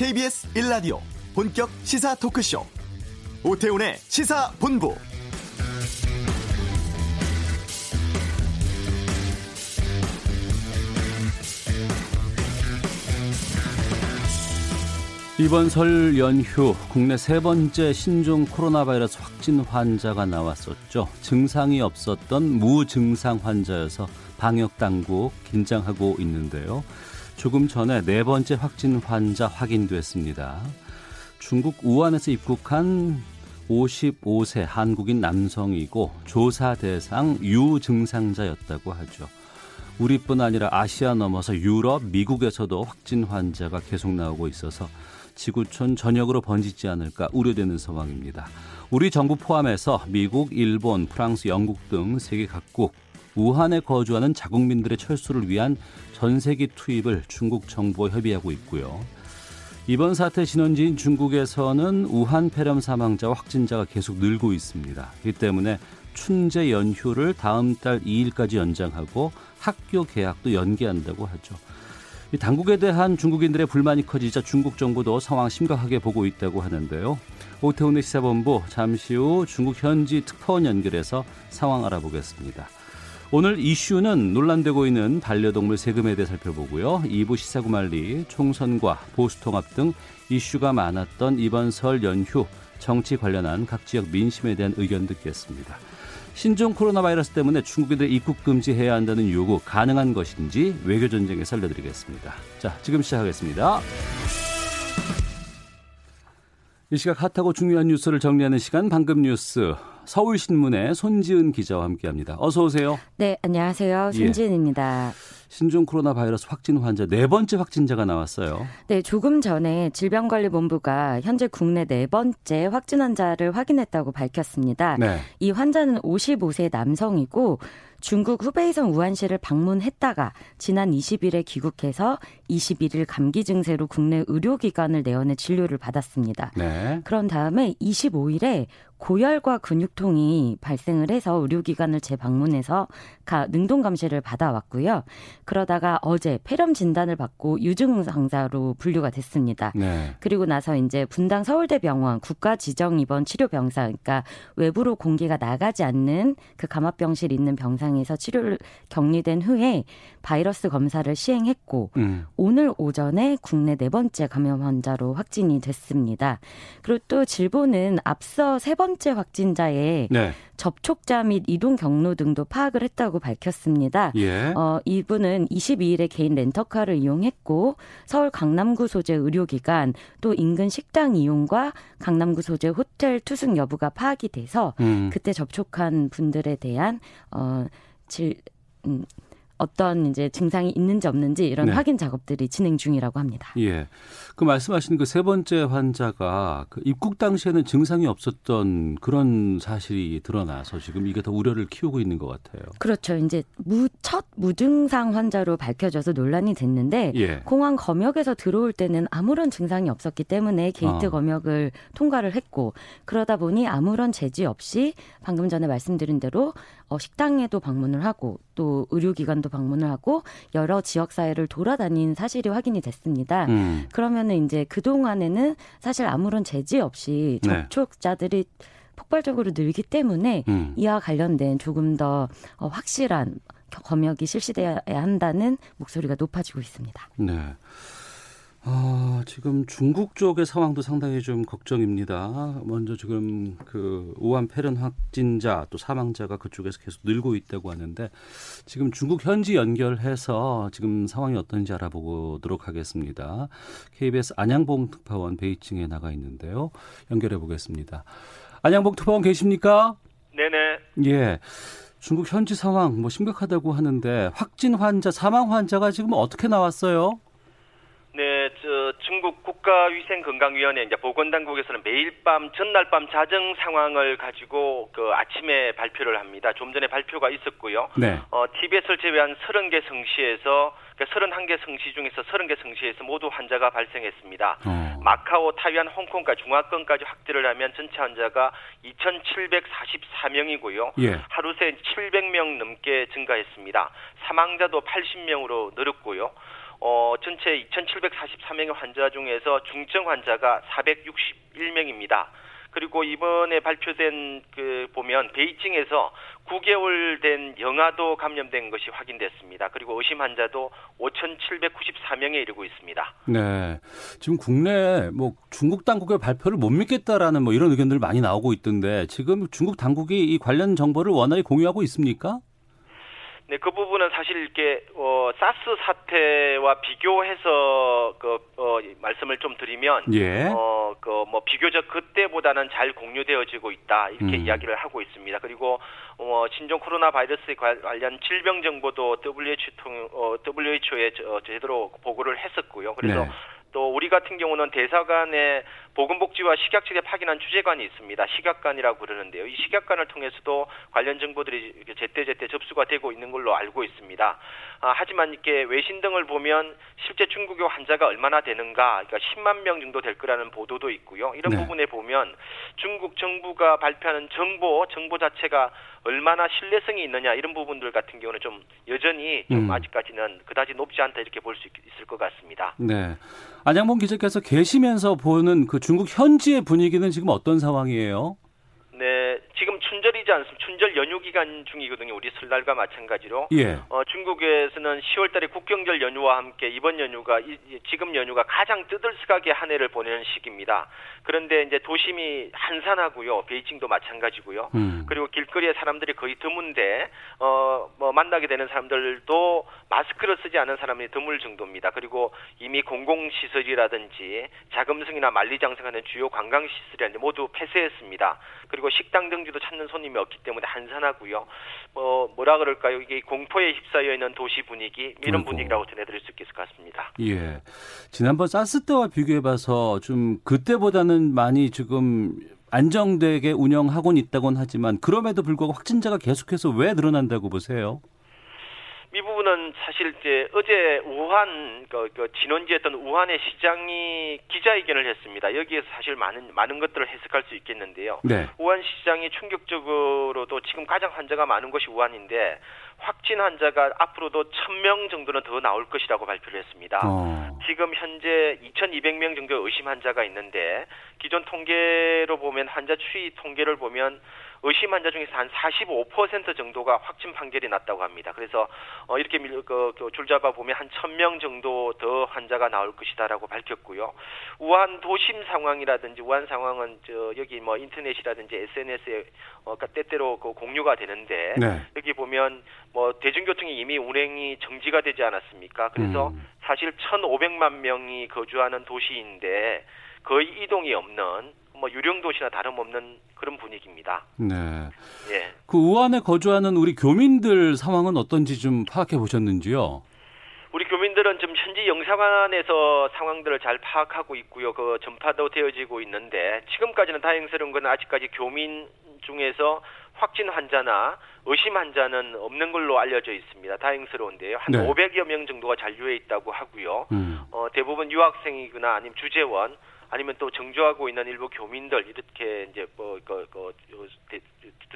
KBS 1라디오 본격 시사 토크쇼 오태훈의 시사본부 이번 설 연휴 국내 세 번째 신종 코로나 바이러스 확진 환자가 나왔었죠. 증상이 없었던 무증상 환자여서 방역 당국 긴장하고 있는데요. 조금 전에 네 번째 확진 환자 확인됐습니다. 중국 우한에서 입국한 55세 한국인 남성이고 조사 대상 유증상자였다고 하죠. 우리뿐 아니라 아시아 넘어서 유럽, 미국에서도 확진 환자가 계속 나오고 있어서 지구촌 전역으로 번지지 않을까 우려되는 상황입니다. 우리 정부 포함해서 미국, 일본, 프랑스, 영국 등 세계 각국 우한에 거주하는 자국민들의 철수를 위한 전세기 투입을 중국 정부와 협의하고 있고요. 이번 사태 진원지인 중국에서는 우한 폐렴 사망자와 확진자가 계속 늘고 있습니다. 이 때문에 춘제 연휴를 다음 달 2일까지 연장하고 학교 개학도 연기한다고 하죠. 당국에 대한 중국인들의 불만이 커지자 중국 정부도 상황 심각하게 보고 있다고 하는데요. 오태훈의 시사본부 잠시 후 중국 현지 특파원 연결해서 상황 알아보겠습니다. 오늘 이슈는 논란되고 있는 반려동물 세금에 대해 살펴보고요. 2부 시사구말리, 총선과 보수통합 등 이슈가 많았던 이번 설 연휴 정치 관련한 각 지역 민심에 대한 의견 듣겠습니다. 신종 코로나 바이러스 때문에 중국인들 입국 금지해야 한다는 요구 가능한 것인지 외교 전쟁에 살려드리겠습니다. 자, 지금 시작하겠습니다. 이 시각 핫하고 중요한 뉴스를 정리하는 시간 방금 뉴스 서울신문의 손지은 기자와 함께합니다. 어서 오세요. 네, 안녕하세요. 예. 손지은입니다. 예. 신종 코로나 바이러스 확진 환자 네 번째 확진자가 나왔어요. 네, 조금 전에 질병관리본부가 현재 국내 네 번째 확진 환자를 확인했다고 밝혔습니다. 네. 이 환자는 55세 남성이고 중국 후베이성 우한시를 방문했다가 지난 20일에 귀국해서 21일 감기 증세로 국내 의료기관을 내원해 진료를 받았습니다. 네. 그런 다음에 25일에 고열과 근육통이 발생을 해서 의료기관을 재방문해서 능동 감시를 받아왔고요. 그러다가 어제 폐렴 진단을 받고 유증상자로 분류가 됐습니다. 네. 그리고 나서 이제 분당 서울대병원 국가 지정 입원 치료 병상, 그러니까 외부로 공기가 나가지 않는 그 감압병실 있는 병상 에서 치료를 격리된 후에 바이러스 검사를 시행했고 음. 오늘 오전에 국내 네 번째 감염 환자로 확진이 됐습니다. 그리고 또 질보는 앞서 세 번째 확진자의 네. 접촉자 및 이동 경로 등도 파악을 했다고 밝혔습니다. 예. 어, 이분은 22일에 개인 렌터카를 이용했고 서울 강남구 소재 의료기관 또 인근 식당 이용과 강남구 소재 호텔 투숙 여부가 파악이 돼서 음. 그때 접촉한 분들에 대한 어, 질, 음, 어떤 이제 증상이 있는지 없는지 이런 네. 확인 작업들이 진행 중이라고 합니다. 예. 그 말씀하신 그 세 번째 환자가 그 입국 당시에는 증상이 없었던 그런 사실이 드러나서 지금 이게 더 우려를 키우고 있는 것 같아요. 그렇죠. 이제 무, 첫 무증상 환자로 밝혀져서 논란이 됐는데 예. 공항 검역에서 들어올 때는 아무런 증상이 없었기 때문에 게이트 아. 검역을 통과를 했고 그러다 보니 아무런 제지 없이 방금 전에 말씀드린 대로 어, 식당에도 방문을 하고 또 의료기관도 방문을 하고 여러 지역 사회를 돌아다닌 사실이 확인이 됐습니다. 음. 그러면은 이제 그 동안에는 사실 아무런 제지 없이 네. 접촉자들이 네. 폭발적으로 늘기 때문에 음. 이와 관련된 조금 더 어, 확실한 검역이 실시돼야 한다는 목소리가 높아지고 있습니다. 네. 아, 지금 중국 쪽의 상황도 상당히 좀 걱정입니다. 먼저 지금 그 우한 폐렴 확진자 또 사망자가 그쪽에서 계속 늘고 있다고 하는데 지금 중국 현지 연결해서 지금 상황이 어떤지 알아보도록 하겠습니다. KBS 안양봉 특파원 베이징에 나가 있는데요. 연결해 보겠습니다. 안양봉 특파원 계십니까? 네네. 예. 중국 현지 상황 뭐 심각하다고 하는데 확진 환자, 사망 환자가 지금 어떻게 나왔어요? 네, 저 중국 국가위생건강위원회 이제 보건당국에서는 매일 밤 전날 밤 자정 상황을 가지고 그 아침에 발표를 합니다. 좀 전에 발표가 있었고요. 네. 어, TBS를 제외한 30개 성시에서 그러니까 31개 성시 중에서 30개 성시에서 모두 환자가 발생했습니다. 어. 마카오, 타이완, 홍콩까지 중화권까지 확대를 하면 전체 환자가 2,744명이고요. 예. 하루 새 700명 넘게 증가했습니다. 사망자도 80명으로 늘었고요. 어, 전체 2,744명의 환자 중에서 중증 환자가 461명입니다. 그리고 이번에 발표된 그 보면 베이징에서 9개월 된 영아도 감염된 것이 확인됐습니다. 그리고 의심 환자도 5,794명에 이르고 있습니다. 네. 지금 국내 뭐 중국 당국의 발표를 못 믿겠다라는 뭐 이런 의견들 많이 나오고 있던데 지금 중국 당국이 이 관련 정보를 원활히 공유하고 있습니까? 네, 그 부분은 사실 이렇게 어, 사스 사태와 비교해서 그 어, 말씀을 좀 드리면 예. 어, 그 뭐 비교적 그때보다는 잘 공유되어지고 있다 이렇게 음. 이야기를 하고 있습니다. 그리고 어, 신종 코로나 바이러스에 관련 질병 정보도 WHO 통 어, WHO에 저, 제대로 보고를 했었고요. 그래서 네. 또 우리 같은 경우는 대사관에 보건복지와 식약청에 파견한 주재관이 있습니다. 식약관이라고 부르는데요. 이 식약관을 통해서도 관련 정보들이 제때 제때 접수가 되고 있는 걸로 알고 있습니다. 아, 하지만 이렇게 외신 등을 보면 실제 중국의 환자가 얼마나 되는가, 그러니까 10만 명 정도 될 거라는 보도도 있고요. 이런 네. 부분에 보면 중국 정부가 발표하는 정보, 정보 자체가 얼마나 신뢰성이 있느냐 이런 부분들 같은 경우는 좀 여전히 좀 음. 아직까지는 그다지 높지 않다 이렇게 볼 수 있을 것 같습니다. 네. 안양봉 기자께서 계시면서 보는 그 중국 현지의 분위기는 지금 어떤 상황이에요? 네, 지금 춘절이지 않습니까? 춘절 연휴 기간 중이거든요. 우리 설날과 마찬가지로. 예. 어, 중국에서는 10월달에 국경절 연휴와 함께 이번 연휴가 이, 지금 연휴가 가장 뜨들스하게 한 해를 보내는 시기입니다. 그런데 이제 도심이 한산하고요. 베이징도 마찬가지고요. 음. 그리고 길거리에 사람들이 거의 드문데 어, 뭐 만나게 되는 사람들도 마스크를 쓰지 않은 사람이 드물 정도입니다. 그리고 이미 공공시설이라든지 자금성이나 만리장성하는 주요 관광시설이 모두 폐쇄했습니다. 그리고 식당 등지도 찾는 손님이 없기 때문에 한산하고요. 뭐 뭐라 그럴까요? 이게 공포에 휩싸여 있는 도시 분위기 이런 분위기라고 전해드릴 수 있을 것 같습니다. 예. 지난번 사스 때와 비교해봐서 좀 그때보다는 많이 지금 안정되게 운영하곤 있다곤 하지만 그럼에도 불구하고 확진자가 계속해서 왜 늘어난다고 보세요? 이 부분은 사실 이제 어제 우한 그, 그 진원지였던 우한의 시장이 기자회견을 했습니다. 여기에서 사실 많은 많은 것들을 해석할 수 있겠는데요. 네. 우한 시장이 충격적으로도 지금 가장 환자가 많은 곳이 우한인데 확진 환자가 앞으로도 1000명 정도는 더 나올 것이라고 발표를 했습니다. 어. 지금 현재 2200명 정도 의심 환자가 있는데 기존 통계로 보면 환자 추이 통계를 보면 의심 환자 중에서 한 45% 정도가 확진 판결이 났다고 합니다. 그래서 어, 이렇게 밀, 그, 그, 줄 잡아 보면 한 1000명 정도 더 환자가 나올 것이다라고 밝혔고요. 우한 도심 상황이라든지 우한 상황은 저 여기 뭐 인터넷이라든지 SNS에 어, 그러니까 때때로 그 공유가 되는데 네. 여기 보면 뭐 대중교통이 이미 운행이 정지가 되지 않았습니까? 그래서 음. 사실 1,500만 명이 거주하는 도시인데 거의 이동이 없는 뭐 유령 도시나 다름없는 그런 분위기입니다. 네. 예. 그 우한에 거주하는 우리 교민들 상황은 어떤지 좀 파악해 보셨는지요? 우리 교민들은 지금 현지 영사관에서 상황들을 잘 파악하고 있고요. 그 전파도 되어지고 있는데 지금까지는 다행스러운 건 아직까지 교민 중에서 확진 환자나 의심 환자는 없는 걸로 알려져 있습니다. 다행스러운데요. 한 네. 500여 명 정도가 잔류해 있다고 하고요. 음. 어, 대부분 유학생이거나 아니면 주재원 아니면 또 정조하고 있는 일부 교민들 이렇게 이제 뭐그 그, 그,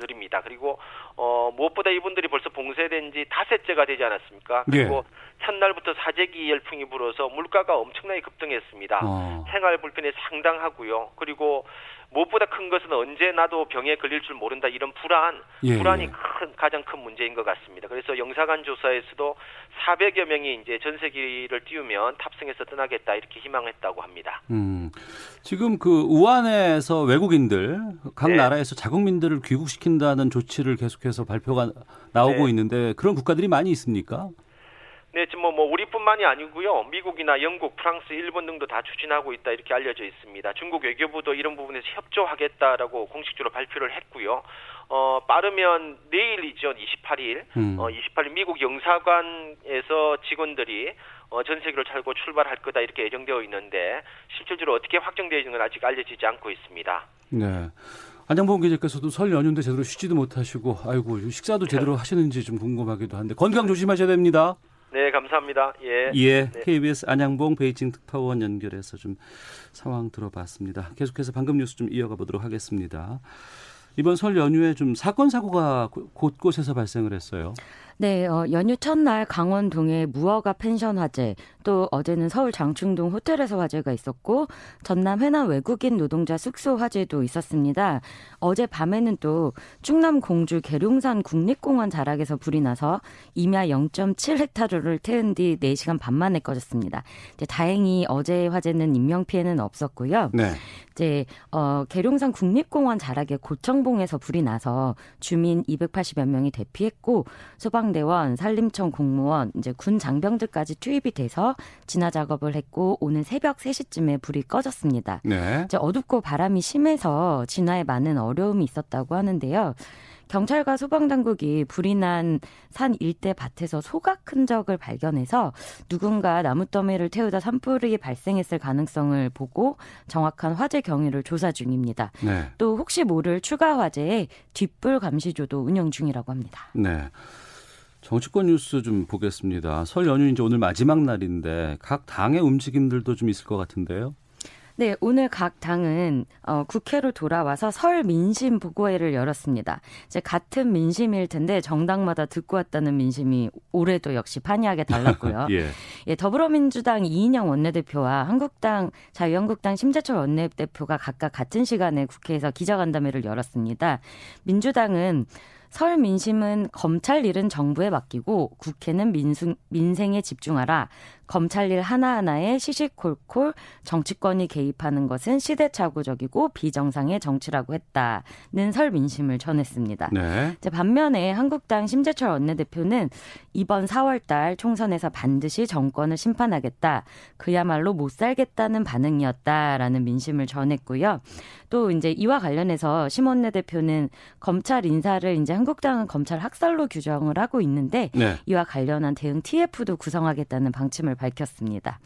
드립니다. 그리고 어 무엇보다 이분들이 벌써 봉쇄된 지 닷새째가 되지 않았습니까? 그리고 예. 첫날부터 사재기 열풍이 불어서 물가가 엄청나게 급등했습니다. 어. 생활 불편이 상당하고요. 그리고 무엇보다 큰 것은 언제 나도 병에 걸릴 줄 모른다 이런 불안, 예, 불안이 예. 큰 가장 큰 문제인 것 같습니다. 그래서 영사관 조사에서도 400여 명이 이제 전세기를 띄우면 탑승해서 떠나겠다 이렇게 희망했다고 합니다. 음, 지금 그 우한에서 외국인들 각 네. 나라에서 자국민들을 귀국시킨다는 조치를 계속해서 발표가 나오고 네. 있는데 그런 국가들이 많이 있습니까? 네, 지금 뭐, 뭐 우리뿐만이 아니고요. 미국이나 영국, 프랑스, 일본 등도 다 추진하고 있다 이렇게 알려져 있습니다. 중국 외교부도 이런 부분에서 협조하겠다라고 공식적으로 발표를 했고요. 어, 빠르면 내일이죠. 28일. 음. 어, 28일 미국 영사관에서 직원들이 어, 전세기를 차고 출발할 거다 이렇게 예정되어 있는데 실질적으로 어떻게 확정되어 있는 건 아직 알려지지 않고 있습니다. 네. 안장봉 기자께서도 설 연휴인데 제대로 쉬지도 못하시고 아이고 식사도 제대로 하시는지 좀 궁금하기도 한데 건강 조심하셔야 됩니다. 네, 감사합니다. 예. 예. 네. KBS 안양봉 베이징 특파원 연결해서 좀 상황 들어봤습니다. 계속해서 방금 뉴스 좀 이어가 보도록 하겠습니다. 이번 설 연휴에 좀 사건 사고가 곳곳에서 발생을 했어요. 네, 어, 연휴 첫날 강원동의 무허가 펜션 화재, 또 어제는 서울 장충동 호텔에서 화재가 있었고 전남 해남 외국인 노동자 숙소 화재도 있었습니다. 어제 밤에는 또 충남 공주 계룡산 국립공원 자락에서 불이 나서 임야 0.7헥타르를 태운 뒤 4시간 반 만에 꺼졌습니다. 이제 다행히 어제 화재는 인명 피해는 없었고요. 네. 이제 어 계룡산 국립공원 자락에 고청봉에서 불이 나서 주민 280여 명이 대피했고 소방 대원, 산림청 공무원, 이제 군 장병들까지 투입이 돼서 진화 작업을 했고 오늘 새벽 3시쯤에 불이 꺼졌습니다. 네. 이제 어둡고 바람이 심해서 진화에 많은 어려움이 있었다고 하는데요. 경찰과 소방당국이 불이 난 산 일대 밭에서 소각 흔적을 발견해서 누군가 나무더미를 태우다 산불이 발생했을 가능성을 보고 정확한 화재 경위를 조사 중입니다. 네. 또 혹시 모를 추가 화재에 뒷불 감시조도 운영 중이라고 합니다. 네. 정치권 뉴스 좀 보겠습니다. 설 연휴 이제 오늘 마지막 날인데 각 당의 움직임들도 좀 있을 것 같은데요. 네, 오늘 각 당은 어, 국회로 돌아와서 설 민심 보고회를 열었습니다. 이제 같은 민심일 텐데 정당마다 듣고 왔다는 민심이 올해도 역시 판이하게 달랐고요. 예. 예, 더불어민주당 이인영 원내대표와 한국당 자유한국당 심재철 원내대표가 각각 같은 시간에 국회에서 기자간담회를 열었습니다. 민주당은 설 민심은 검찰 일은 정부에 맡기고 국회는 민수, 민생에 집중하라. 검찰 일 하나하나에 시시콜콜 정치권이 개입하는 것은 시대착오적이고 비정상의 정치라고 했다는 설 민심을 전했습니다. 네. 이제 반면에 한국당 심재철 원내대표는 이번 4월달 총선에서 반드시 정권을 심판하겠다. 그야말로 못 살겠다는 반응이었다라는 민심을 전했고요. 또 이제 이와 관련해서 심 원내 대표는 검찰 인사를 이제 한국당은 검찰 학살로 규정을 하고 있는데 네. 이와 관련한 대응 TF도 구성하겠다는 방침을 밝혔습니다.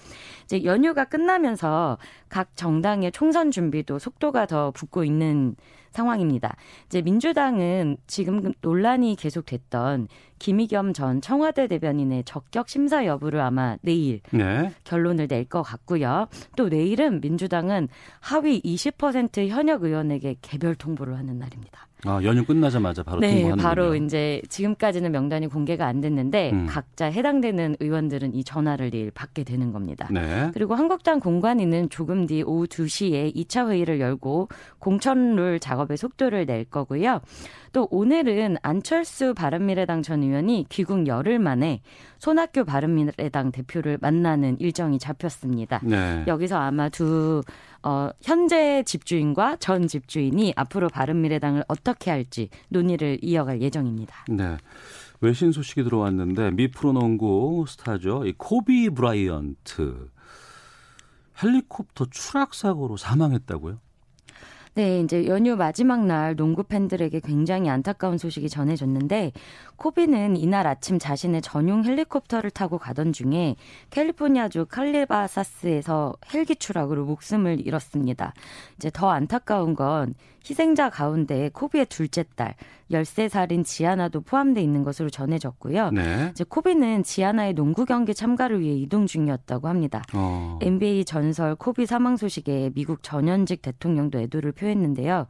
이제 연휴가 끝나면서 각 정당의 총선 준비도 속도가 더 붙고 있는 상황입니다. 이제 민주당은 지금 논란이 계속됐던 김의겸 전 청와대 대변인의 적격 심사 여부를 아마 내일 네. 결론을 낼 것 같고요. 또 내일은 민주당은 하위 20% 현역 의원에게 개별 통보를 하는 날입니다. 아, 연휴 끝나자마자 바로 네, 통보하는 바로 이제 지금까지는 명단이 공개가 안 됐는데 음. 각자 해당되는 의원들은 이 전화를 내일 받게 되는 겁니다. 네. 그리고 한국당 공관위는 조금 뒤 오후 2시에 2차 회의를 열고 공천룰 작업의 속도를 낼 거고요. 또 오늘은 안철수 바른미래당 전 의원이 귀국 열흘 만에 손학규 바른미래당 대표를 만나는 일정이 잡혔습니다. 네. 여기서 아마 두 어, 현재 집주인과 전 집주인이 앞으로 바른미래당을 어떻게 할지 논의를 이어갈 예정입니다. 네. 외신 소식이 들어왔는데 미 프로농구 스타죠. 이 코비 브라이언트 헬리콥터 추락 사고로 사망했다고요? 네, 이제 연휴 마지막 날 농구 팬들에게 굉장히 안타까운 소식이 전해졌는데 코비는 이날 아침 자신의 전용 헬리콥터를 타고 가던 중에 캘리포니아주 칼리바사스에서 헬기 추락으로 목숨을 잃었습니다. 이제 더 안타까운 건 희생자 가운데 코비의 둘째 딸 13살인 지아나도 포함돼 있는 것으로 전해졌고요. 네. 이제 코비는 지아나의 농구 경기 참가를 위해 이동 중이었다고 합니다. 어. NBA 전설 코비 사망 소식에 미국 전현직 대통령도 애도를 표했는데요.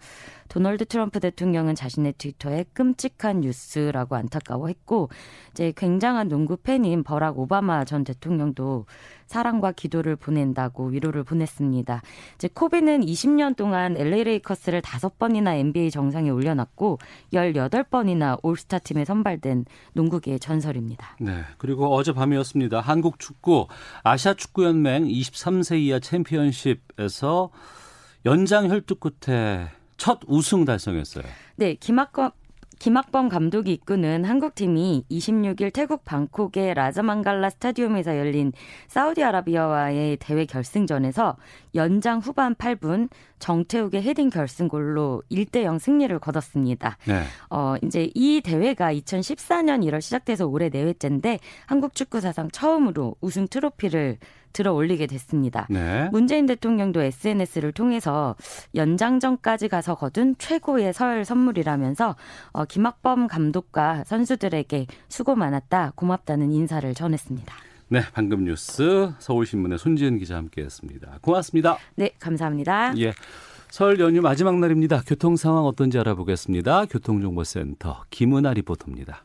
도널드 트럼프 대통령은 자신의 트위터에 끔찍한 뉴스라고 안타까워했고 이제 굉장한 농구 팬인 버락 오바마 전 대통령도 사랑과 기도를 보낸다고 위로를 보냈습니다. 이제 코비는 20년 동안 LA 레이커스를 5번이나 NBA 정상에 올려놨고 18번이나 올스타 팀에 선발된 농구계의 전설입니다. 네. 그리고 어젯밤이었습니다. 한국 축구 아시아 축구 연맹 23세 이하 챔피언십에서 연장 혈투 끝에 첫 우승 달성했어요. 네, 김학범 김학범 감독이 이끄는 한국팀이 26일 태국 방콕의 라자망갈라 스타디움에서 열린 사우디아라비아와의 대회 결승전에서 연장 후반 8분 정태욱의 헤딩 결승골로 1대 0 승리를 거뒀습니다. 네. 어, 이제 이 대회가 2014년 1월 시작돼서 올해 4회째인데 한국 축구 사상 처음으로 우승 트로피를 들어 올리게 됐습니다. 네. 문재인 대통령도 SNS를 통해서 연장전까지 가서 거둔 최고의 설 선물이라면서 어, 김학범 감독과 선수들에게 수고 많았다, 고맙다는 인사를 전했습니다. 네, 방금 뉴스 서울신문의 손지은 기자 함께했습니다. 고맙습니다. 네, 감사합니다. 예. 설 연휴 마지막 날입니다. 교통 상황 어떤지 알아보겠습니다. 교통정보센터 김은아 리포터입니다.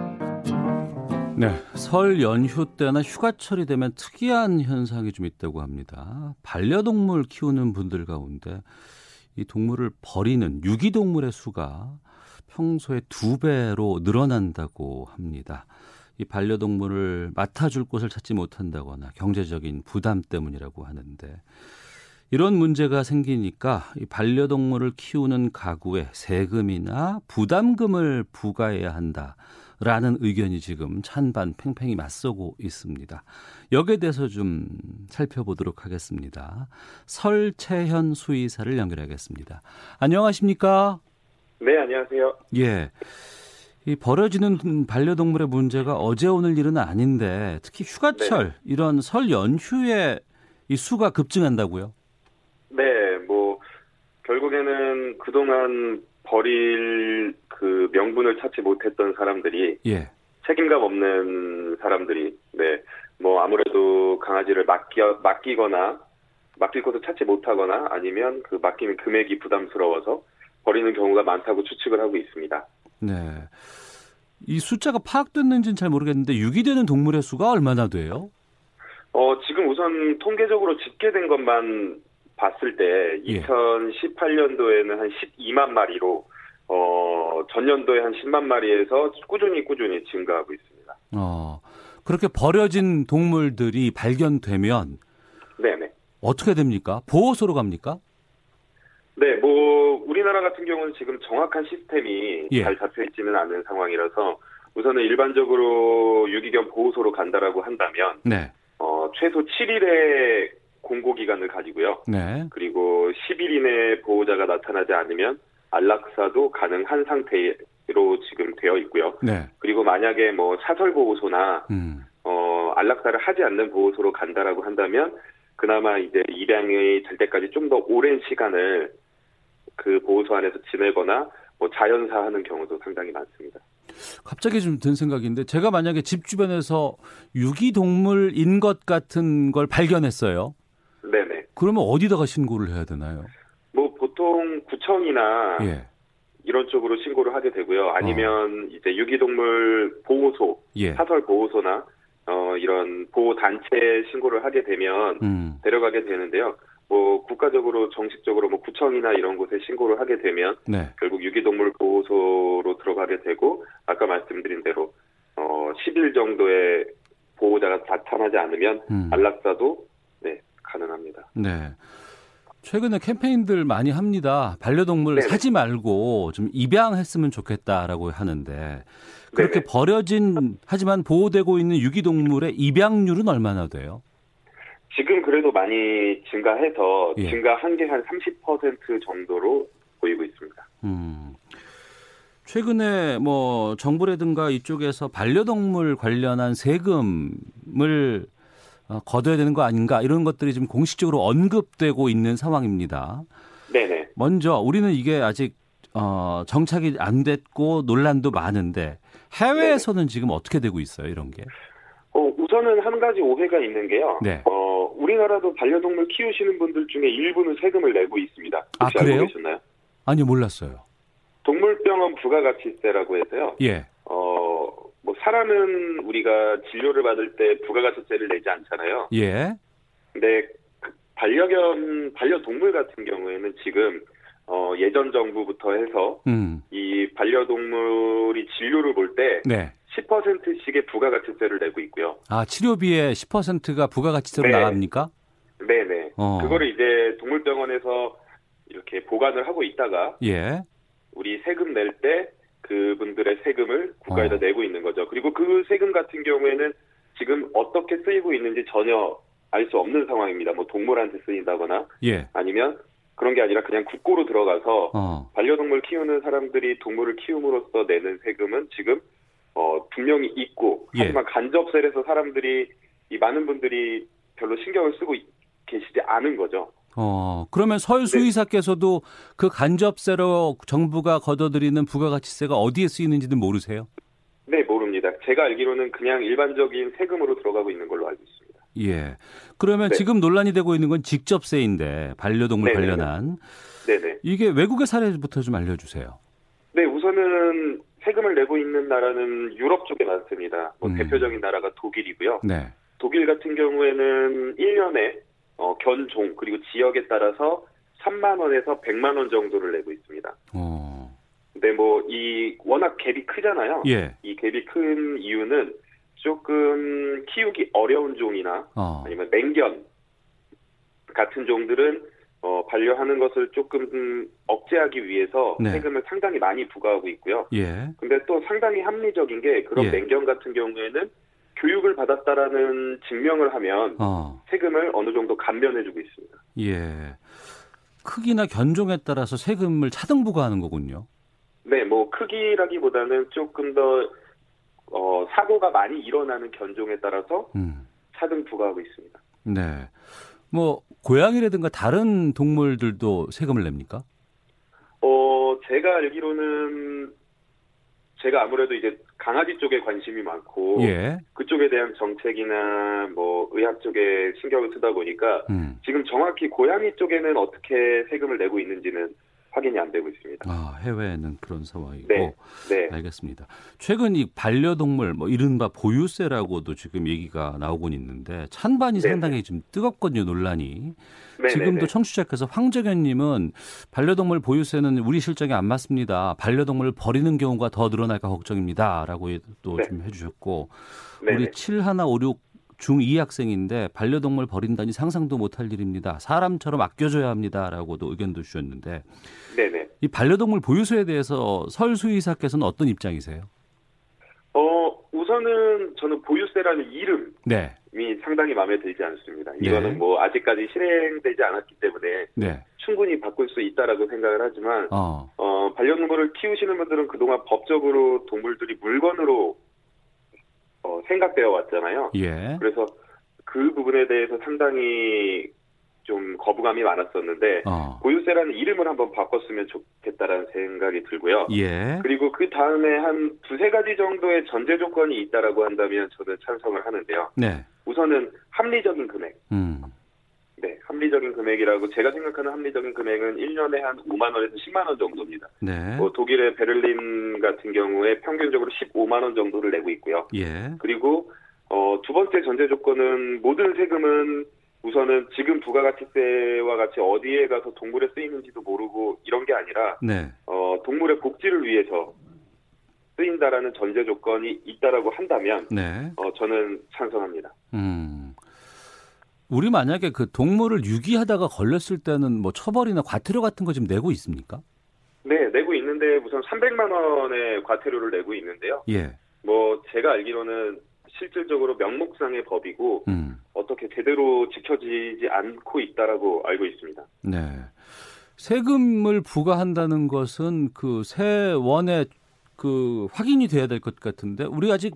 네, 설 연휴 때나 휴가철이 되면 특이한 현상이 좀 있다고 합니다. 반려동물 키우는 분들 가운데 이 동물을 버리는 유기동물의 수가 평소에 두 배로 늘어난다고 합니다. 이 반려동물을 맡아줄 곳을 찾지 못한다거나 경제적인 부담 때문이라고 하는데 이런 문제가 생기니까 이 반려동물을 키우는 가구에 세금이나 부담금을 부과해야 한다. 라는 의견이 지금 찬반 팽팽히 맞서고 있습니다. 여기에 대해서 좀 살펴보도록 하겠습니다. 설채현 수의사를 연결하겠습니다. 안녕하십니까? 네, 안녕하세요. 예. 이 버려지는 반려동물의 문제가 어제 오늘 일은 아닌데 특히 휴가철 네. 이런 설 연휴에 이 수가 급증한다고요? 네, 뭐 결국에는 그동안 버릴 그 명분을 찾지 못했던 사람들이 예. 책임감 없는 사람들이 네. 뭐 아무래도 강아지를 맡겨 맡기거나 맡길 곳을 찾지 못하거나 아니면 그 맡기는 금액이 부담스러워서 버리는 경우가 많다고 추측을 하고 있습니다. 네. 이 숫자가 파악됐는지는 잘 모르겠는데 유기되는 동물의 수가 얼마나 돼요? 어, 지금 우선 통계적으로 집계된 것만 봤을 때 예. 2018년도에는 한 12만 마리로 어, 전년도에 한 10만 마리에서 꾸준히 꾸준히 증가하고 있습니다. 어, 그렇게 버려진 동물들이 발견되면 네네. 어떻게 됩니까? 보호소로 갑니까? 네, 뭐 우리나라 같은 경우는 지금 정확한 시스템이 예. 잘 잡혀 있지는 않은 상황이라서 우선은 일반적으로 유기견 보호소로 간다라고 한다면 네. 어, 최소 7일의 공고 기간을 가지고요. 네. 그리고 10일 이내 보호자가 나타나지 않으면 안락사도 가능한 상태로 지금 되어 있고요. 네. 그리고 만약에 뭐 사설 보호소나 음. 어, 안락사를 하지 않는 보호소로 간다라고 한다면 그나마 이제 입양이 될 때까지 좀 더 오랜 시간을 그 보호소 안에서 지내거나 뭐 자연사하는 경우도 상당히 많습니다. 갑자기 좀 든 생각인데 제가 만약에 집 주변에서 유기동물인 것 같은 걸 발견했어요. 그러면 어디다가 신고를 해야 되나요? 뭐 보통 구청이나 예. 이런 쪽으로 신고를 하게 되고요. 아니면 어. 이제 유기동물 보호소, 예. 사설 보호소나 어 이런 보호 단체에 신고를 하게 되면 음. 데려가게 되는데요. 뭐 국가적으로 정식적으로 뭐 구청이나 이런 곳에 신고를 하게 되면 네. 결국 유기동물 보호소로 들어가게 되고 아까 말씀드린 대로 어 10일 정도의 보호자가 나타나지 않으면 음. 안락사도 네 가능합니다. 네. 최근에 캠페인들 많이 합니다. 반려동물 네네. 사지 말고 좀 입양했으면 좋겠다라고 하는데 그렇게 네네. 버려진 하지만 보호되고 있는 유기동물의 입양률은 얼마나 돼요? 지금 그래도 많이 증가해서 예. 증가한 게 한 30% 정도로 보이고 있습니다. 음. 최근에 뭐 정부라든가 이쪽에서 반려동물 관련한 세금을 어, 거둬야 되는 거 아닌가 이런 것들이 지금 공식적으로 언급되고 있는 상황입니다. 네네. 먼저 우리는 이게 아직 어, 정착이 안 됐고 논란도 많은데 해외에서는 네네. 지금 어떻게 되고 있어요 이런 게? 어, 우선은 한 가지 오해가 있는 게요. 네. 어, 우리나라도 반려동물 키우시는 분들 중에 일부는 세금을 내고 있습니다. 아, 혹시 아, 그래요? 알고 계셨나요? 아니요, 몰랐어요. 동물병원 부가가치세라고 해서요. 예. 사람은 우리가 진료를 받을 때 부가가치세를 내지 않잖아요. 예. 근데 그 반려견 반려동물 같은 경우에는 지금 어, 예전 정부부터 해서 음. 이 반려동물이 진료를 볼때 네. 10%씩의 부가가치세를 내고 있고요. 아 치료비의 10%가 부가가치세로 네. 나갑니까? 네네. 어. 그거를 이제 동물병원에서 이렇게 보관을 하고 있다가 예. 우리 세금 낼 때 그분들의 세금을 국가에다 어. 내고 있는 거죠. 그리고 그 세금 같은 경우에는 지금 어떻게 쓰이고 있는지 전혀 알 수 없는 상황입니다. 뭐 동물한테 쓰인다거나 예. 아니면 그런 게 아니라 그냥 국고로 들어가서 어. 반려동물 키우는 사람들이 동물을 키움으로써 내는 세금은 지금 어, 분명히 있고 예. 하지만 간접세에서 사람들이 이 많은 분들이 별로 신경을 쓰고 계시지 않은 거죠. 어, 그러면 설 네. 수의사께서도 네. 그 간접세로 정부가 걷어들이는 부가가치세가 어디에 쓰이는지는 모르세요? 네, 모릅니다. 제가 알기로는 그냥 일반적인 세금으로 들어가고 있는 걸로 알고 있습니다. 예. 그러면 네. 지금 논란이 되고 있는 건 직접세인데 반려동물 네네. 관련한. 네네. 이게 외국의 사례부터 좀 알려주세요. 네, 우선은 세금을 내고 있는 나라는 유럽 쪽에 많습니다. 뭐 음. 대표적인 나라가 독일이고요. 네. 독일 같은 경우에는 1년에 어, 견종 그리고 지역에 따라서 3만 원에서 100만 원 정도를 내고 있습니다. 어. 근데 뭐 이 워낙 갭이 크잖아요. 예. 이 갭이 큰 이유는 조금 키우기 어려운 종이나 어. 아니면 맹견 같은 종들은 어, 반려하는 것을 조금 억제하기 위해서 네. 세금을 상당히 많이 부과하고 있고요. 예. 근데 또 상당히 합리적인 게 그런 예. 맹견 같은 경우에는 교육을 받았다라는 증명을 하면 어. 세금을 어느 정도 감면해주고 있습니다. 예. 크기나 견종에 따라서 세금을 차등 부과하는 거군요. 네, 뭐 크기라기보다는 조금 더 어, 사고가 많이 일어나는 견종에 따라서 음. 차등 부과하고 있습니다. 네. 뭐 고양이라든가 다른 동물들도 세금을 냅니까? 어, 제가 알기로는 제가 아무래도 이제 강아지 쪽에 관심이 많고 예. 그쪽에 대한 정책이나 뭐 의학 쪽에 신경을 쓰다 보니까 음. 지금 정확히 고양이 쪽에는 어떻게 세금을 내고 있는지는 확인이 안 되고 있습니다. 아, 해외에는 그런 상황이고. 네. 네. 알겠습니다. 최근 이 반려동물 뭐 이른바 보유세라고도 지금 얘기가 나오곤 있는데 찬반이 네. 상당히 좀 뜨겁거든요, 논란이. 네, 네 지금도 네. 청취자께서 황정현 님은 반려동물 보유세는 우리 실정에 안 맞습니다. 반려동물을 버리는 경우가 더 늘어날까 걱정입니다 라고 또좀 네. 해 주셨고 우리 7156 중2 학생인데 반려동물 버린다니 상상도 못할 일입니다. 사람처럼 아껴줘야 합니다라고도 의견도 주셨는데 네네. 이 반려동물 보유소에 대해서 설수의사께서는 어떤 입장이세요? 어 우선은 저는 보유세라는 이름이 네. 상당히 마음에 들지 않습니다. 네. 이거는 네. 뭐 아직까지 실행되지 않았기 때문에 네. 충분히 바꿀 수 있다라고 생각을 하지만 어. 어 반려동물을 키우시는 분들은 그동안 법적으로 동물들이 물건으로 어, 생각되어 왔잖아요. 예. 그래서 그 부분에 대해서 상당히 좀 거부감이 많았었는데 어. 보유세라는 이름을 한번 바꿨으면 좋겠다라는 생각이 들고요. 예. 그리고 그 다음에 한 두세 가지 정도의 전제 조건이 있다라고 한다면 저는 찬성을 하는데요. 네. 우선은 합리적인 금액. 음. 네, 합리적인 금액이라고 제가 생각하는 합리적인 금액은 1년에 한 5만 원에서 10만 원 정도입니다. 네. 뭐 독일의 베를린 같은 경우에 평균적으로 15만 원 정도를 내고 있고요. 예. 그리고 어, 두 번째 전제 조건은 모든 세금은 우선은 지금 부가가치세와 같이 어디에 가서 동물에 쓰이는지도 모르고 이런 게 아니라 네. 어, 동물의 복지를 위해서 쓰인다라는 전제 조건이 있다라고 한다면 네. 어, 저는 찬성합니다. 음. 우리 만약에 그 동물을 유기하다가 걸렸을 때는 뭐 처벌이나 과태료 같은 거 지금 내고 있습니까? 네, 내고 있는데 우선 300만 원의 과태료를 내고 있는데요. 예. 뭐 제가 알기로는 실질적으로 명목상의 법이고 음. 어떻게 제대로 지켜지지 않고 있다라고 알고 있습니다. 네. 세금을 부과한다는 것은 그 세원에 그 확인이 돼야 될 것 같은데 우리 아직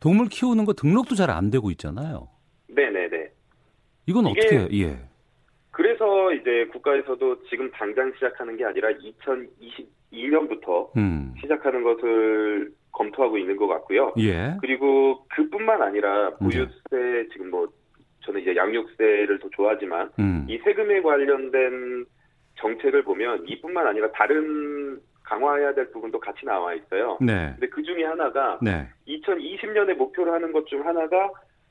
동물 키우는 거 등록도 잘 안 되고 있잖아요. 네네네. 이건 어떻게 예. 그래서 이제 국가에서도 지금 당장 시작하는 게 아니라 2022년부터 음. 시작하는 것을 검토하고 있는 것 같고요. 예. 그리고 그뿐만 아니라 보유세 네. 지금 뭐 저는 이제 양육세를 더 좋아하지만 음. 이 세금에 관련된 정책을 보면 이뿐만 아니라 다른 강화해야 될 부분도 같이 나와 있어요. 네. 근데 그 중에 하나가 네. 2020년에 목표로 하는 것 중 하나가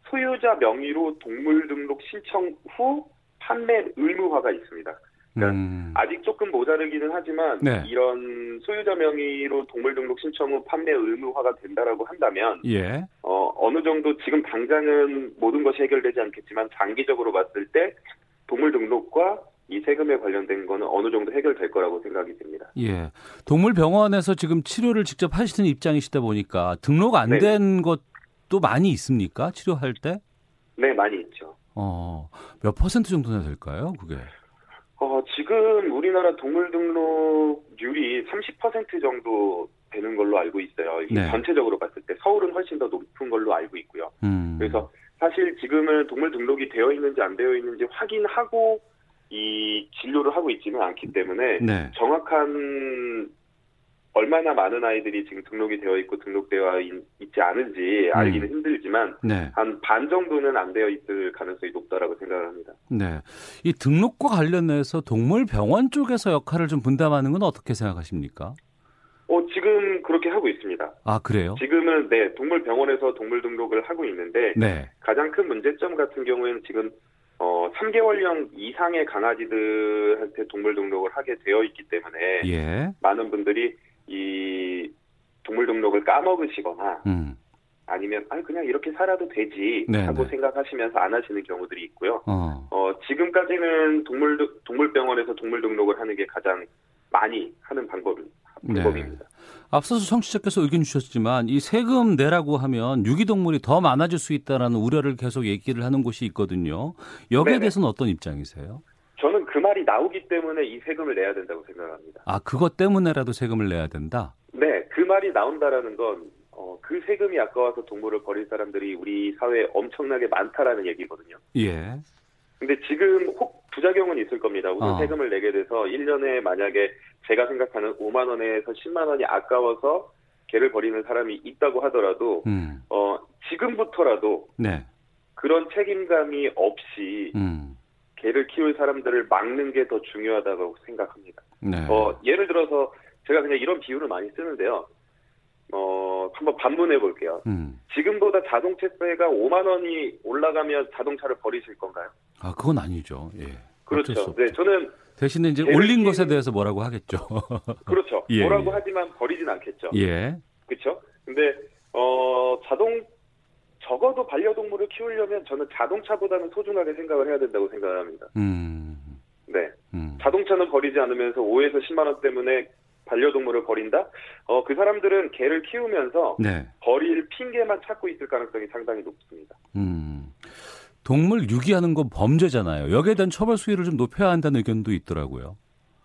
소유자 명의로 동물 등록 신청 후 판매 의무화가 있습니다. 그러니까 음. 아직 조금 모자르기는 하지만 네. 이런 소유자 명의로 동물 등록 신청 후 판매 의무화가 된다라고 한다면 예. 어, 어느 정도 지금 당장은 모든 것이 해결되지 않겠지만 장기적으로 봤을 때 동물 등록과 이 세금에 관련된 거는 어느 정도 해결될 거라고 생각이 듭니다. 예. 동물병원에서 지금 치료를 직접 하시는 입장이시다 보니까 등록 안된것 도 많이 있습니까? 치료할 때? 네, 많이 있죠. 어, 몇 퍼센트 정도나 될까요, 그게? 어, 지금 우리나라 동물 등록률이 30% 정도 되는 걸로 알고 있어요. 네. 전체적으로 봤을 때 서울은 훨씬 더 높은 걸로 알고 있고요. 음. 그래서 사실 지금은 동물 등록이 되어 있는지 안 되어 있는지 확인하고 이 진료를 하고 있지는 않기 때문에 네. 정확한 얼마나 많은 아이들이 지금 등록이 되어 있고 등록되어 있지 않은지 알기는 음. 힘들지만 네. 한반 정도는 안 되어 있을 가능성이 높다라고 생각을 합니다. 네. 이 등록과 관련해서 동물 병원 쪽에서 역할을 좀 분담하는 건 어떻게 생각하십니까? 어, 지금 그렇게 하고 있습니다. 아, 그래요? 지금은 네, 동물 병원에서 동물 등록을 하고 있는데 네. 가장 큰 문제점 같은 경우에는 지금 어, 3개월령 이상의 강아지들한테 동물 등록을 하게 되어 있기 때문에 예. 많은 분들이 이 동물 등록을 까먹으시거나 음. 아니면 아 그냥 이렇게 살아도 되지 네네. 하고 네. 생각하시면서 안 하시는 경우들이 있고요. 어. 어. 지금까지는 동물 동물병원에서 동물 등록을 하는 게 가장 많이 하는 방법은 방법입니다. 네. 앞서서 청취자께서 의견 주셨지만 이 세금 내라고 하면 유기동물이 더 많아질 수 있다라는 우려를 계속 얘기를 하는 곳이 있거든요. 여기에 네네. 대해서는 어떤 입장이세요? 그 말이 나오기 때문에 이 세금을 내야 된다고 생각합니다. 아, 그것 때문에라도 세금을 내야 된다? 네, 그 말이 나온다라는 건, 어, 그 세금이 아까워서 동물을 버릴 사람들이 우리 사회에 엄청나게 많다라는 얘기거든요. 예. 근데 지금 혹 부작용은 있을 겁니다. 우선 어. 세금을 내게 돼서 1년에 만약에 제가 생각하는 5만 원에서 10만 원이 아까워서 개를 버리는 사람이 있다고 하더라도, 음. 어, 지금부터라도 네. 그런 책임감이 없이 음. 개를 키울 사람들을 막는 게 더 중요하다고 생각합니다. 네. 어, 예를 들어서 제가 그냥 이런 비유를 많이 쓰는데요. 어, 한번 반문해 볼게요. 음. 지금보다 자동차세가 5만 원이 올라가면 자동차를 버리실 건가요? 아, 그건 아니죠. 예. 그렇죠. 네, 저는 대신에 이제 올린 키우는... 것에 대해서 뭐라고 하겠죠. 그렇죠. 예. 뭐라고 하지만 버리진 않겠죠. 예. 그렇죠. 근데 어, 자동 적어도 반려동물을 키우려면 저는 자동차보다는 소중하게 생각을 해야 된다고 생각합니다. 음. 네. 음. 자동차는 버리지 않으면서 5에서 10만 원 때문에 반려동물을 버린다? 어, 그 사람들은 개를 키우면서 네. 버릴 핑계만 찾고 있을 가능성이 상당히 높습니다. 음. 동물 유기하는 건 범죄잖아요. 여기에 대한 처벌 수위를 좀 높여야 한다는 의견도 있더라고요.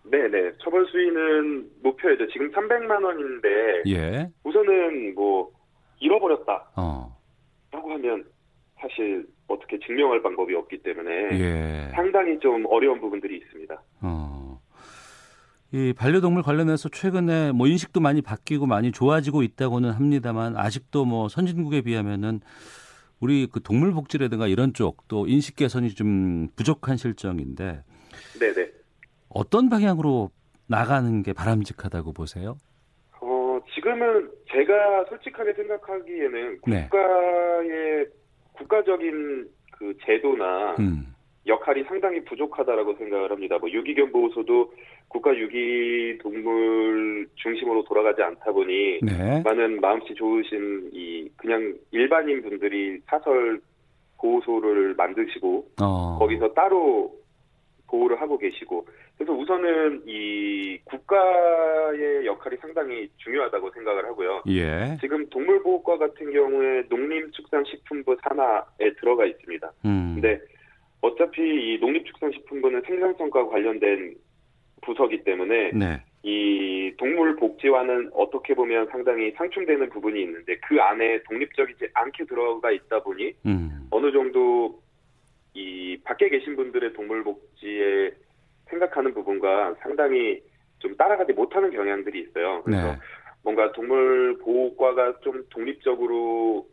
네네. 처벌 수위는 높여야죠. 지금 300만 원인데 예. 우선은 뭐 잃어버렸다. 어. 라고 하면 사실 어떻게 증명할 방법이 없기 때문에 예. 상당히 좀 어려운 부분들이 있습니다. 어. 이 반려동물 관련해서 최근에 뭐 인식도 많이 바뀌고 많이 좋아지고 있다고는 합니다만 아직도 뭐 선진국에 비하면은 우리 그 동물 복지라든가 이런 쪽 또 인식 개선이 좀 부족한 실정인데 네네. 어떤 방향으로 나가는 게 바람직하다고 보세요? 지금은 제가 솔직하게 생각하기에는 네. 국가의 국가적인 그 제도나 음. 역할이 상당히 부족하다라고 생각을 합니다. 뭐 유기견 보호소도 국가 유기 동물 중심으로 돌아가지 않다 보니 네. 많은 마음씨 좋으신 이 그냥 일반인 분들이 사설 보호소를 만드시고 어. 거기서 따로 보호를 하고 계시고 그래서 우선은 이 국가의 역할이 상당히 중요하다고 생각을 하고요. 예. 지금 동물보호과 같은 경우에 농림축산식품부 산하에 들어가 있습니다. 음. 근데 어차피 이 농림축산식품부는 생산성과 관련된 부서기 때문에 네. 이 동물 복지와는 어떻게 보면 상당히 상충되는 부분이 있는데 그 안에 독립적이지 않게 들어가 있다 보니 음. 어느 정도 이 밖에 계신 분들의 동물 복 지에 생각하는 부분과 상당히 좀 따라가지 못하는 경향들이 있어요. 그래서 네. 뭔가 동물 보호과가 좀 독립적으로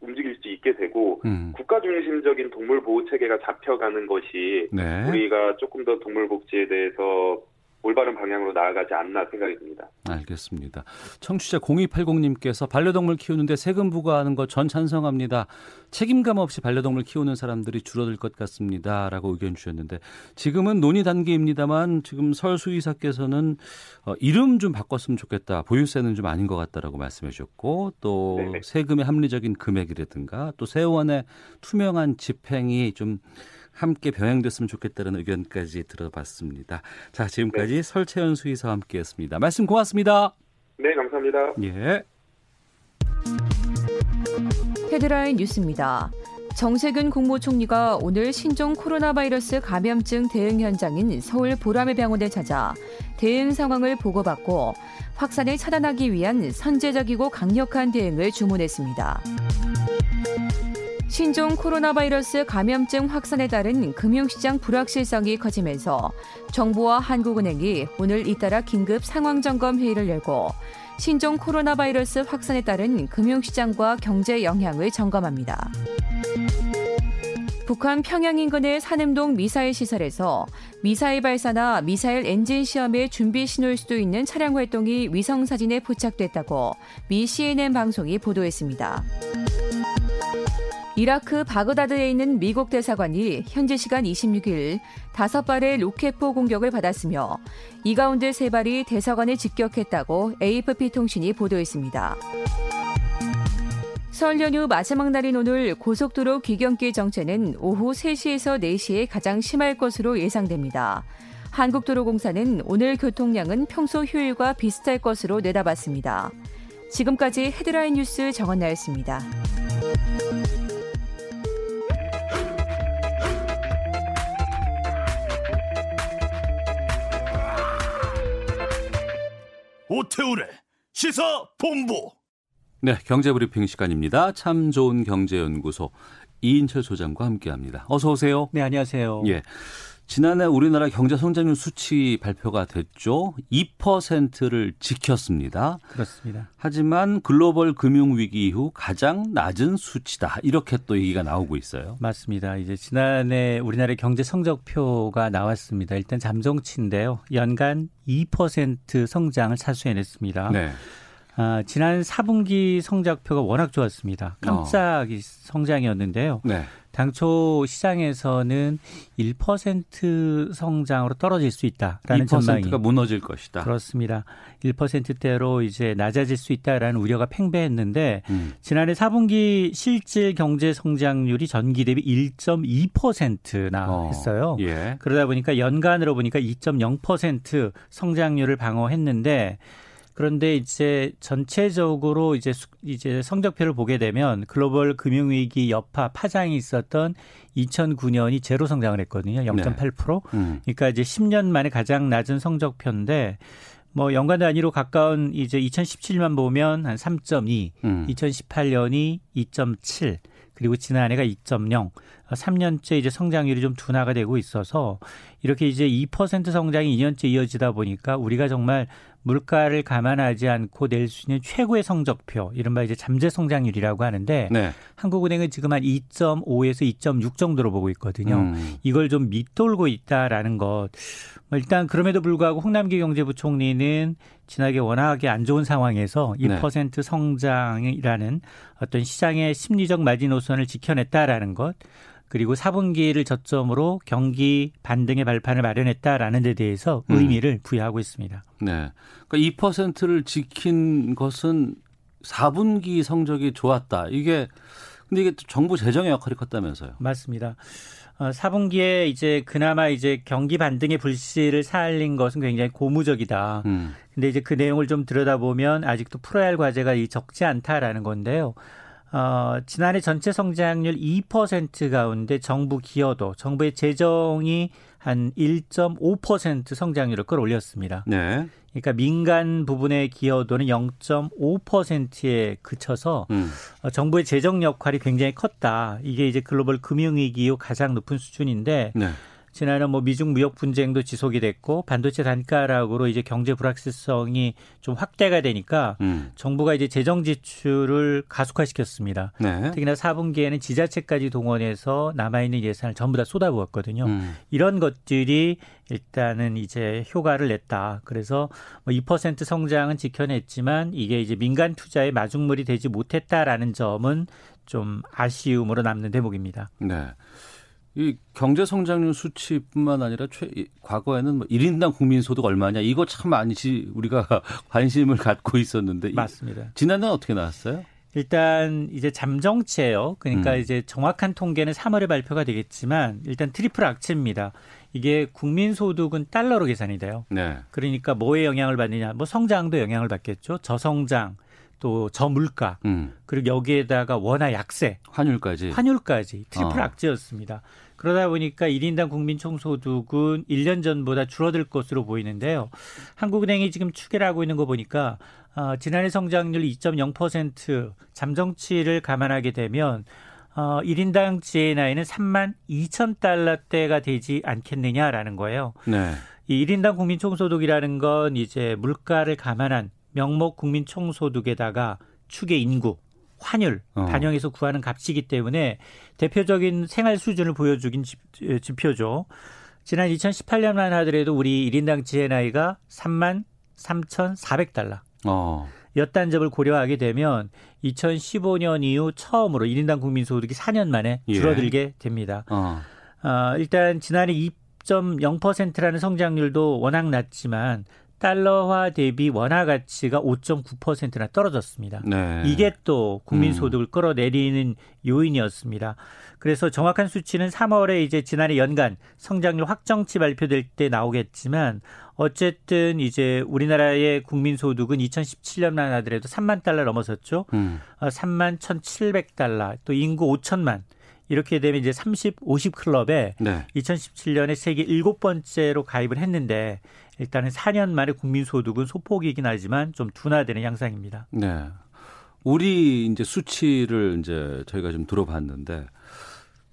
움직일 수 있게 되고 음. 국가 중심적인 동물 보호 체계가 잡혀가는 것이 네. 우리가 조금 더 동물 복지에 대해서 올바른 방향으로 나아가지 않나 생각이 듭니다. 알겠습니다. 청취자 0280님께서 반려동물 키우는데 세금 부과하는 것 전 찬성합니다. 책임감 없이 반려동물 키우는 사람들이 줄어들 것 같습니다. 라고 의견 주셨는데 지금은 논의 단계입니다만 지금 설 수의사께서는 어, 이름 좀 바꿨으면 좋겠다. 보유세는 좀 아닌 것 같다라고 말씀해 주셨고 또 네네. 세금의 합리적인 금액이라든가 또 세원의 투명한 집행이 좀 함께 병행됐으면 좋겠다는 의견까지 들어봤습니다. 자, 지금까지 네. 설채연 수의사와 함께했습니다. 말씀 고맙습니다. 네, 감사합니다. 예. 헤드라인 뉴스입니다. 정세균 국무총리가 오늘 신종 코로나 바이러스 감염증 대응 현장인 서울 보라매 병원에 찾아 대응 상황을 보고받고 확산을 차단하기 위한 선제적이고 강력한 대응을 주문했습니다. 신종 코로나 바이러스 감염증 확산에 따른 금융시장 불확실성이 커지면서 정부와 한국은행이 오늘 잇따라 긴급 상황점검 회의를 열고 신종 코로나 바이러스 확산에 따른 금융시장과 경제 영향을 점검합니다. 북한 평양 인근의 산음동 미사일 시설에서 미사일 발사나 미사일 엔진 시험의 준비 신호일 수도 있는 차량 활동이 위성 사진에 포착됐다고 미 CNN 방송이 보도했습니다. 이라크 바그다드에 있는 미국 대사관이 현지 시간 26일 다섯 발의 로켓포 공격을 받았으며 이 가운데 세 발이 대사관을 직격했다고 AFP 통신이 보도했습니다. 설 연휴 마지막 날인 오늘 고속도로 귀경길 정체는 오후 3시에서 4시에 가장 심할 것으로 예상됩니다. 한국도로공사는 오늘 교통량은 평소 휴일과 비슷할 것으로 내다봤습니다. 지금까지 헤드라인 뉴스 정원나였습니다. 오태우래 시사 본부. 네, 경제브리핑 시간입니다. 참 좋은 경제연구소 이인철 소장과 함께합니다. 어서 오세요. 네, 안녕하세요. 예. 지난해 우리나라 경제 성장률 수치 발표가 됐죠. 2%를 지켰습니다. 그렇습니다. 하지만 글로벌 금융 위기 이후 가장 낮은 수치다. 이렇게 또 얘기가 나오고 있어요. 맞습니다. 이제 지난해 우리나라의 경제 성적표가 나왔습니다. 일단 잠정치인데요. 연간 2% 성장을 차수해냈습니다. 네. 아, 지난 4분기 성적표가 워낙 좋았습니다. 깜짝 어. 성장이었는데요. 네. 당초 시장에서는 1% 성장으로 떨어질 수 있다라는 2%가 전망이 무너질 것이다. 그렇습니다. 1%대로 이제 낮아질 수 있다라는 우려가 팽배했는데 음. 지난해 4분기 실질 경제 성장률이 전기 대비 1.2%나 어. 했어요. 예. 그러다 보니까 연간으로 보니까 2.0% 성장률을 방어했는데 그런데 이제 전체적으로 이제 이제 성적표를 보게 되면 글로벌 금융 위기 여파 파장이 있었던 2009년이 제로 성장을 했거든요. 0.8%. 네. 음. 그러니까 이제 10년 만에 가장 낮은 성적표인데 뭐 연간 단위로 가까운 이제 2017년 보면 한 3.2, 음. 2018년이 2.7, 그리고 지난해가 2.0, 3년째 이제 성장률이 좀 둔화가 되고 있어서 이렇게 이제 2% 성장이 2년째 이어지다 보니까 우리가 정말 물가를 감안하지 않고 낼 수 있는 최고의 성적표, 이른바 이제 잠재 성장률이라고 하는데 네. 한국은행은 지금 한 2.5에서 2.6 정도로 보고 있거든요. 음. 이걸 좀 밑돌고 있다라는 것. 뭐 일단 그럼에도 불구하고 홍남기 경제부총리는 지난해 워낙에 안 좋은 상황에서 2% 네. 성장이라는 어떤 시장의 심리적 마지노선을 지켜냈다라는 것. 그리고 4분기를 저점으로 경기 반등의 발판을 마련했다라는 데 대해서 음. 의미를 부여하고 있습니다. 네. 그러니까 2%를 지킨 것은 4분기 성적이 좋았다. 이게 근데 이게 정부 재정의 역할이 컸다면서요. 맞습니다. 어, 4분기에 이제 그나마 이제 경기 반등의 불씨를 살린 것은 굉장히 고무적이다. 음. 근데 이제 그 내용을 좀 들여다보면 아직도 풀어야 할 과제가 적지 않다라는 건데요. 어, 지난해 전체 성장률 2% 가운데 정부 기여도, 정부의 재정이 한 1.5% 성장률을 끌어올렸습니다. 네. 그러니까 민간 부분의 기여도는 0.5%에 그쳐서 음. 어, 정부의 재정 역할이 굉장히 컸다. 이게 이제 글로벌 금융위기 이후 가장 높은 수준인데 네. 지난해 뭐 미중 무역 분쟁도 지속이 됐고 반도체 단가락으로 이제 경제 불확실성이 좀 확대가 되니까 음. 정부가 이제 재정 지출을 가속화시켰습니다. 네. 특히나 4분기에는 지자체까지 동원해서 남아 있는 예산을 전부 다 쏟아부었거든요. 음. 이런 것들이 일단은 이제 효과를 냈다. 그래서 뭐 2% 성장은 지켜냈지만 이게 이제 민간 투자의 마중물이 되지 못했다라는 점은 좀 아쉬움으로 남는 대목입니다. 네. 이 경제 성장률 수치뿐만 아니라 최, 과거에는 뭐 1인당 국민 소득 얼마냐 이거 참 많이 우리가 관심을 갖고 있었는데 맞습니다. 지난해는 어떻게 나왔어요? 일단 이제 잠정치예요. 그러니까 음. 이제 정확한 통계는 3월에 발표가 되겠지만 일단 트리플 악재입니다. 이게 국민 소득은 달러로 계산이 돼요. 네. 그러니까 뭐에 영향을 받느냐? 뭐 성장도 영향을 받겠죠. 저성장, 또 저물가 음. 그리고 여기에다가 원화 약세 환율까지 환율까지 트리플 어. 악재였습니다. 그러다 보니까 1인당 국민 총소득은 1년 전보다 줄어들 것으로 보이는데요. 한국은행이 지금 추계를 하고 있는 거 보니까 어, 지난해 성장률 2.0% 잠정치를 감안하게 되면 어, 1인당 GNI는 3만 2천 달러대가 되지 않겠느냐라는 거예요. 네. 이 1인당 국민 총소득이라는 건 이제 물가를 감안한 명목 국민 총소득에다가 추계 인구, 환율 어. 반영해서 구하는 값이기 때문에 대표적인 생활 수준을 보여주긴 지표죠. 지난 2018년만 하더라도 우리 1인당 GNI가 3만 3,400달러. 어. 였단 점을 고려하게 되면 2015년 이후 처음으로 1인당 국민소득이 4년 만에 예. 줄어들게 예. 됩니다. 어. 어, 일단 지난해 2.0%라는 성장률도 워낙 낮지만 달러화 대비 원화 가치가 5.9%나 떨어졌습니다. 네. 이게 또 국민 음. 소득을 음. 끌어내리는 요인이었습니다. 그래서 정확한 수치는 3월에 이제 지난해 연간 성장률 확정치 발표될 때 나오겠지만 어쨌든 이제 우리나라의 국민 소득은 2017년만 하더라도 3만 달러 넘어섰죠. 음. 3만 어, 1,700달러 또 인구 5천만 이렇게 되면 이제 30, 50 클럽에 네. 2017년에 세계 일곱 번째로 가입을 했는데 일단은 4년 만에 국민 소득은 소폭이긴 하지만 좀 둔화되는 양상입니다. 네. 우리 이제 수치를 이제 저희가 좀 들어봤는데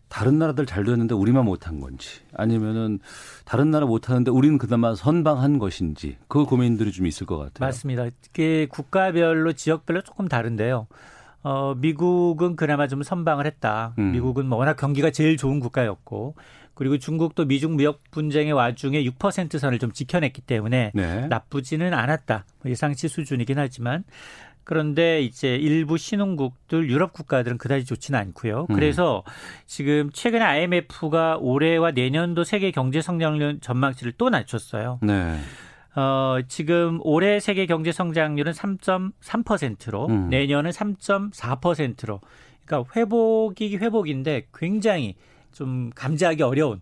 다른 나라들 잘 됐는데 우리만 못한 건지 아니면은 다른 나라 못하는데 우리는 그나마 선방한 것인지 그 고민들이 좀 있을 것 같아요. 맞습니다. 이게 국가별로 지역별로 조금 다른데요. 어, 미국은 그나마 좀 선방을 했다. 음. 미국은 뭐 워낙 경기가 제일 좋은 국가였고 그리고 중국도 미중 무역 분쟁의 와중에 6% 선을 좀 지켜냈기 때문에 네. 나쁘지는 않았다. 뭐 예상치 수준이긴 하지만 그런데 이제 일부 신흥국들 유럽 국가들은 그다지 좋지는 않고요. 음. 그래서 음. 지금 최근에 IMF가 올해와 내년도 세계 경제 성장률 전망치를 또 낮췄어요. 네. 어, 지금 올해 세계 경제 성장률은 3.3%로 음. 내년은 3.4%로 그러니까 회복이 회복인데 굉장히 좀 감지하기 어려운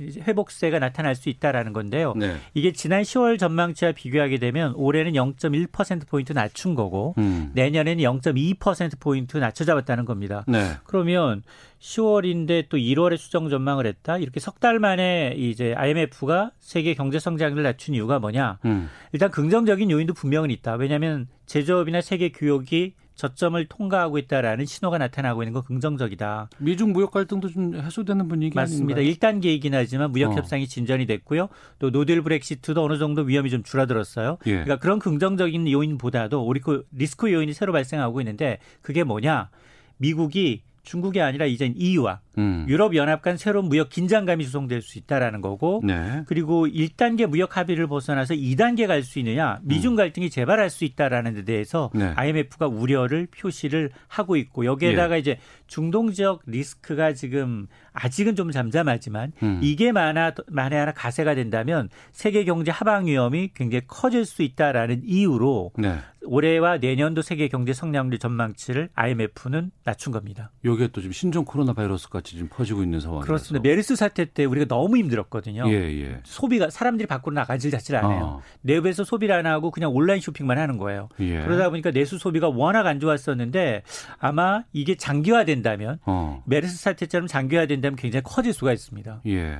회복세가 나타날 수 있다라는 건데요. 네. 이게 지난 10월 전망치와 비교하게 되면 올해는 0.1% 포인트 낮춘 거고 음. 내년에는 0.2% 포인트 낮춰 잡았다는 겁니다. 네. 그러면 10월인데 또 1월에 수정 전망을 했다. 이렇게 석 달 만에 이제 IMF가 세계 경제 성장률을 낮춘 이유가 뭐냐? 음. 일단 긍정적인 요인도 분명은 있다. 왜냐하면 제조업이나 세계 교역이 저점을 통과하고 있다라는 신호가 나타나고 있는 건 긍정적이다. 미중 무역 갈등도 좀 해소되는 분위기 맞습니다. 아닌가요? 1단계이긴 하지만 무역 어. 협상이 진전이 됐고요. 또 노딜 브렉시트도 어느 정도 위험이 좀 줄어들었어요. 예. 그러니까 그런 긍정적인 요인보다도 우리 그 리스크 요인이 새로 발생하고 있는데 그게 뭐냐? 미국이 중국이 아니라 이젠 EU와 음. 유럽 연합 간 새로운 무역 긴장감이 조성될 수 있다라는 거고 네. 그리고 1단계 무역 합의를 벗어나서 2단계 갈 수 있느냐 미중 음. 갈등이 재발할 수 있다라는 데 대해서 네. IMF가 우려를 표시를 하고 있고 여기에다가 예. 이제 중동 지역 리스크가 지금 아직은 좀 잠잠하지만 음. 이게 만화 만에 하나 가세가 된다면 세계 경제 하방 위험이 굉장히 커질 수 있다라는 이유로 네. 올해와 내년도 세계 경제 성장률 전망치를 IMF는 낮춘 겁니다. 여기에 또 지금 신종 코로나 바이러스가 같이 지금 퍼지고 있는 상황이라서. 그렇습니다. 메르스 사태 때 우리가 너무 힘들었거든요. 예, 예. 소비가 사람들이 밖으로 나가질 자체를 안 해요. 어. 내부에서 소비를 안 하고 그냥 온라인 쇼핑만 하는 거예요. 예. 그러다 보니까 내수 소비가 워낙 안 좋았었는데 아마 이게 장기화된 다면 어. 메르스 사태처럼 장기화 된다면 굉장히 커질 수가 있습니다. 예.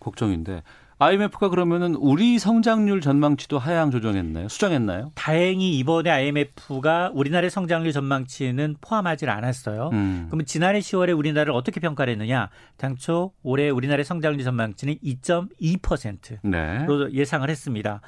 걱정인데 IMF가 그러면은 우리 성장률 전망치도 하향 조정했나요? 수정했나요? 다행히 이번에 IMF가 우리나라의 성장률 전망치는 포함하지 않았어요. 음. 그러면 지난해 10월에 우리나라를 어떻게 평가를 했느냐? 당초 올해 우리나라의 성장률 전망치는 2.2%로 네. 예상을 했습니다.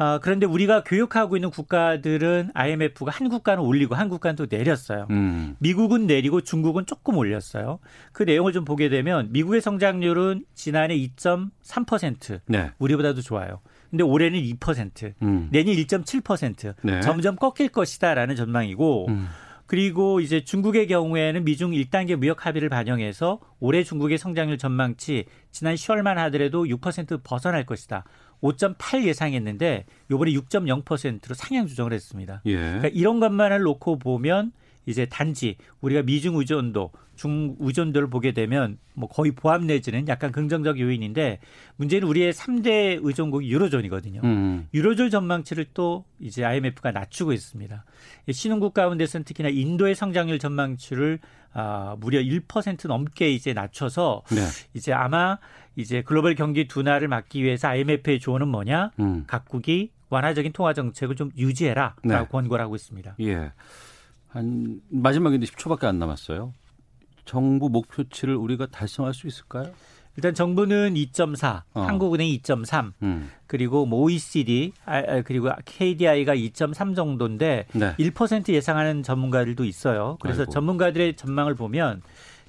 어, 그런데 우리가 교육하고 있는 국가들은 IMF가 한 국가는 올리고 한 국가는 또 내렸어요. 음. 미국은 내리고 중국은 조금 올렸어요. 그 내용을 좀 보게 되면 미국의 성장률은 지난해 2.3% 네. 우리보다도 좋아요. 근데 올해는 2%, 음. 내년 1.7% 네. 점점 꺾일 것이다라는 전망이고 음. 그리고 이제 중국의 경우에는 미중 1단계 무역 합의를 반영해서 올해 중국의 성장률 전망치 지난 10월만 하더라도 6% 벗어날 것이다. 5.8 예상했는데 요번에 6.0%로 상향 조정을 했습니다. 예. 그러니까 이런 것만을 놓고 보면 이제 단지 우리가 미중 의존도, 중 의존도를 보게 되면 뭐 거의 보합 내지는 약간 긍정적 요인인데 문제는 우리의 3대 의존국이 유로존이거든요. 음. 유로존 전망치를 또 이제 IMF가 낮추고 있습니다. 신흥국 가운데서는 특히나 인도의 성장률 전망치를 아, 무려 1% 넘게 이제 낮춰서 네. 이제 아마 이제 글로벌 경기 둔화를 막기 위해서 IMF의 조언은 뭐냐? 음. 각국이 완화적인 통화 정책을 좀 유지해라라고 네. 권고를 하고 있습니다. 예. 한 마지막인데 10초밖에 안 남았어요. 정부 목표치를 우리가 달성할 수 있을까요? 일단 정부는 2.4, 어. 한국은행 2.3, 음. 그리고 뭐 OECD 아, 아, 그리고 KDI가 2.3 정도인데 네. 1% 예상하는 전문가들도 있어요. 그래서 아이고. 전문가들의 전망을 보면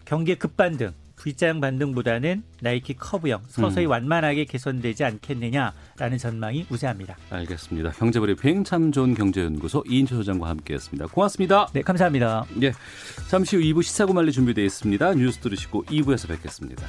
경기의 급반등, V자형 반등보다는 나이키 커브형 서서히 음. 완만하게 개선되지 않겠느냐라는 전망이 우세합니다. 알겠습니다. 경제브리핑 참 좋은 경제연구소 이인철 소장과 함께했습니다. 고맙습니다. 네, 감사합니다. 예, 잠시 후 2부 시사고말리 준비되어 있습니다. 뉴스 들으시고 2부에서 뵙겠습니다.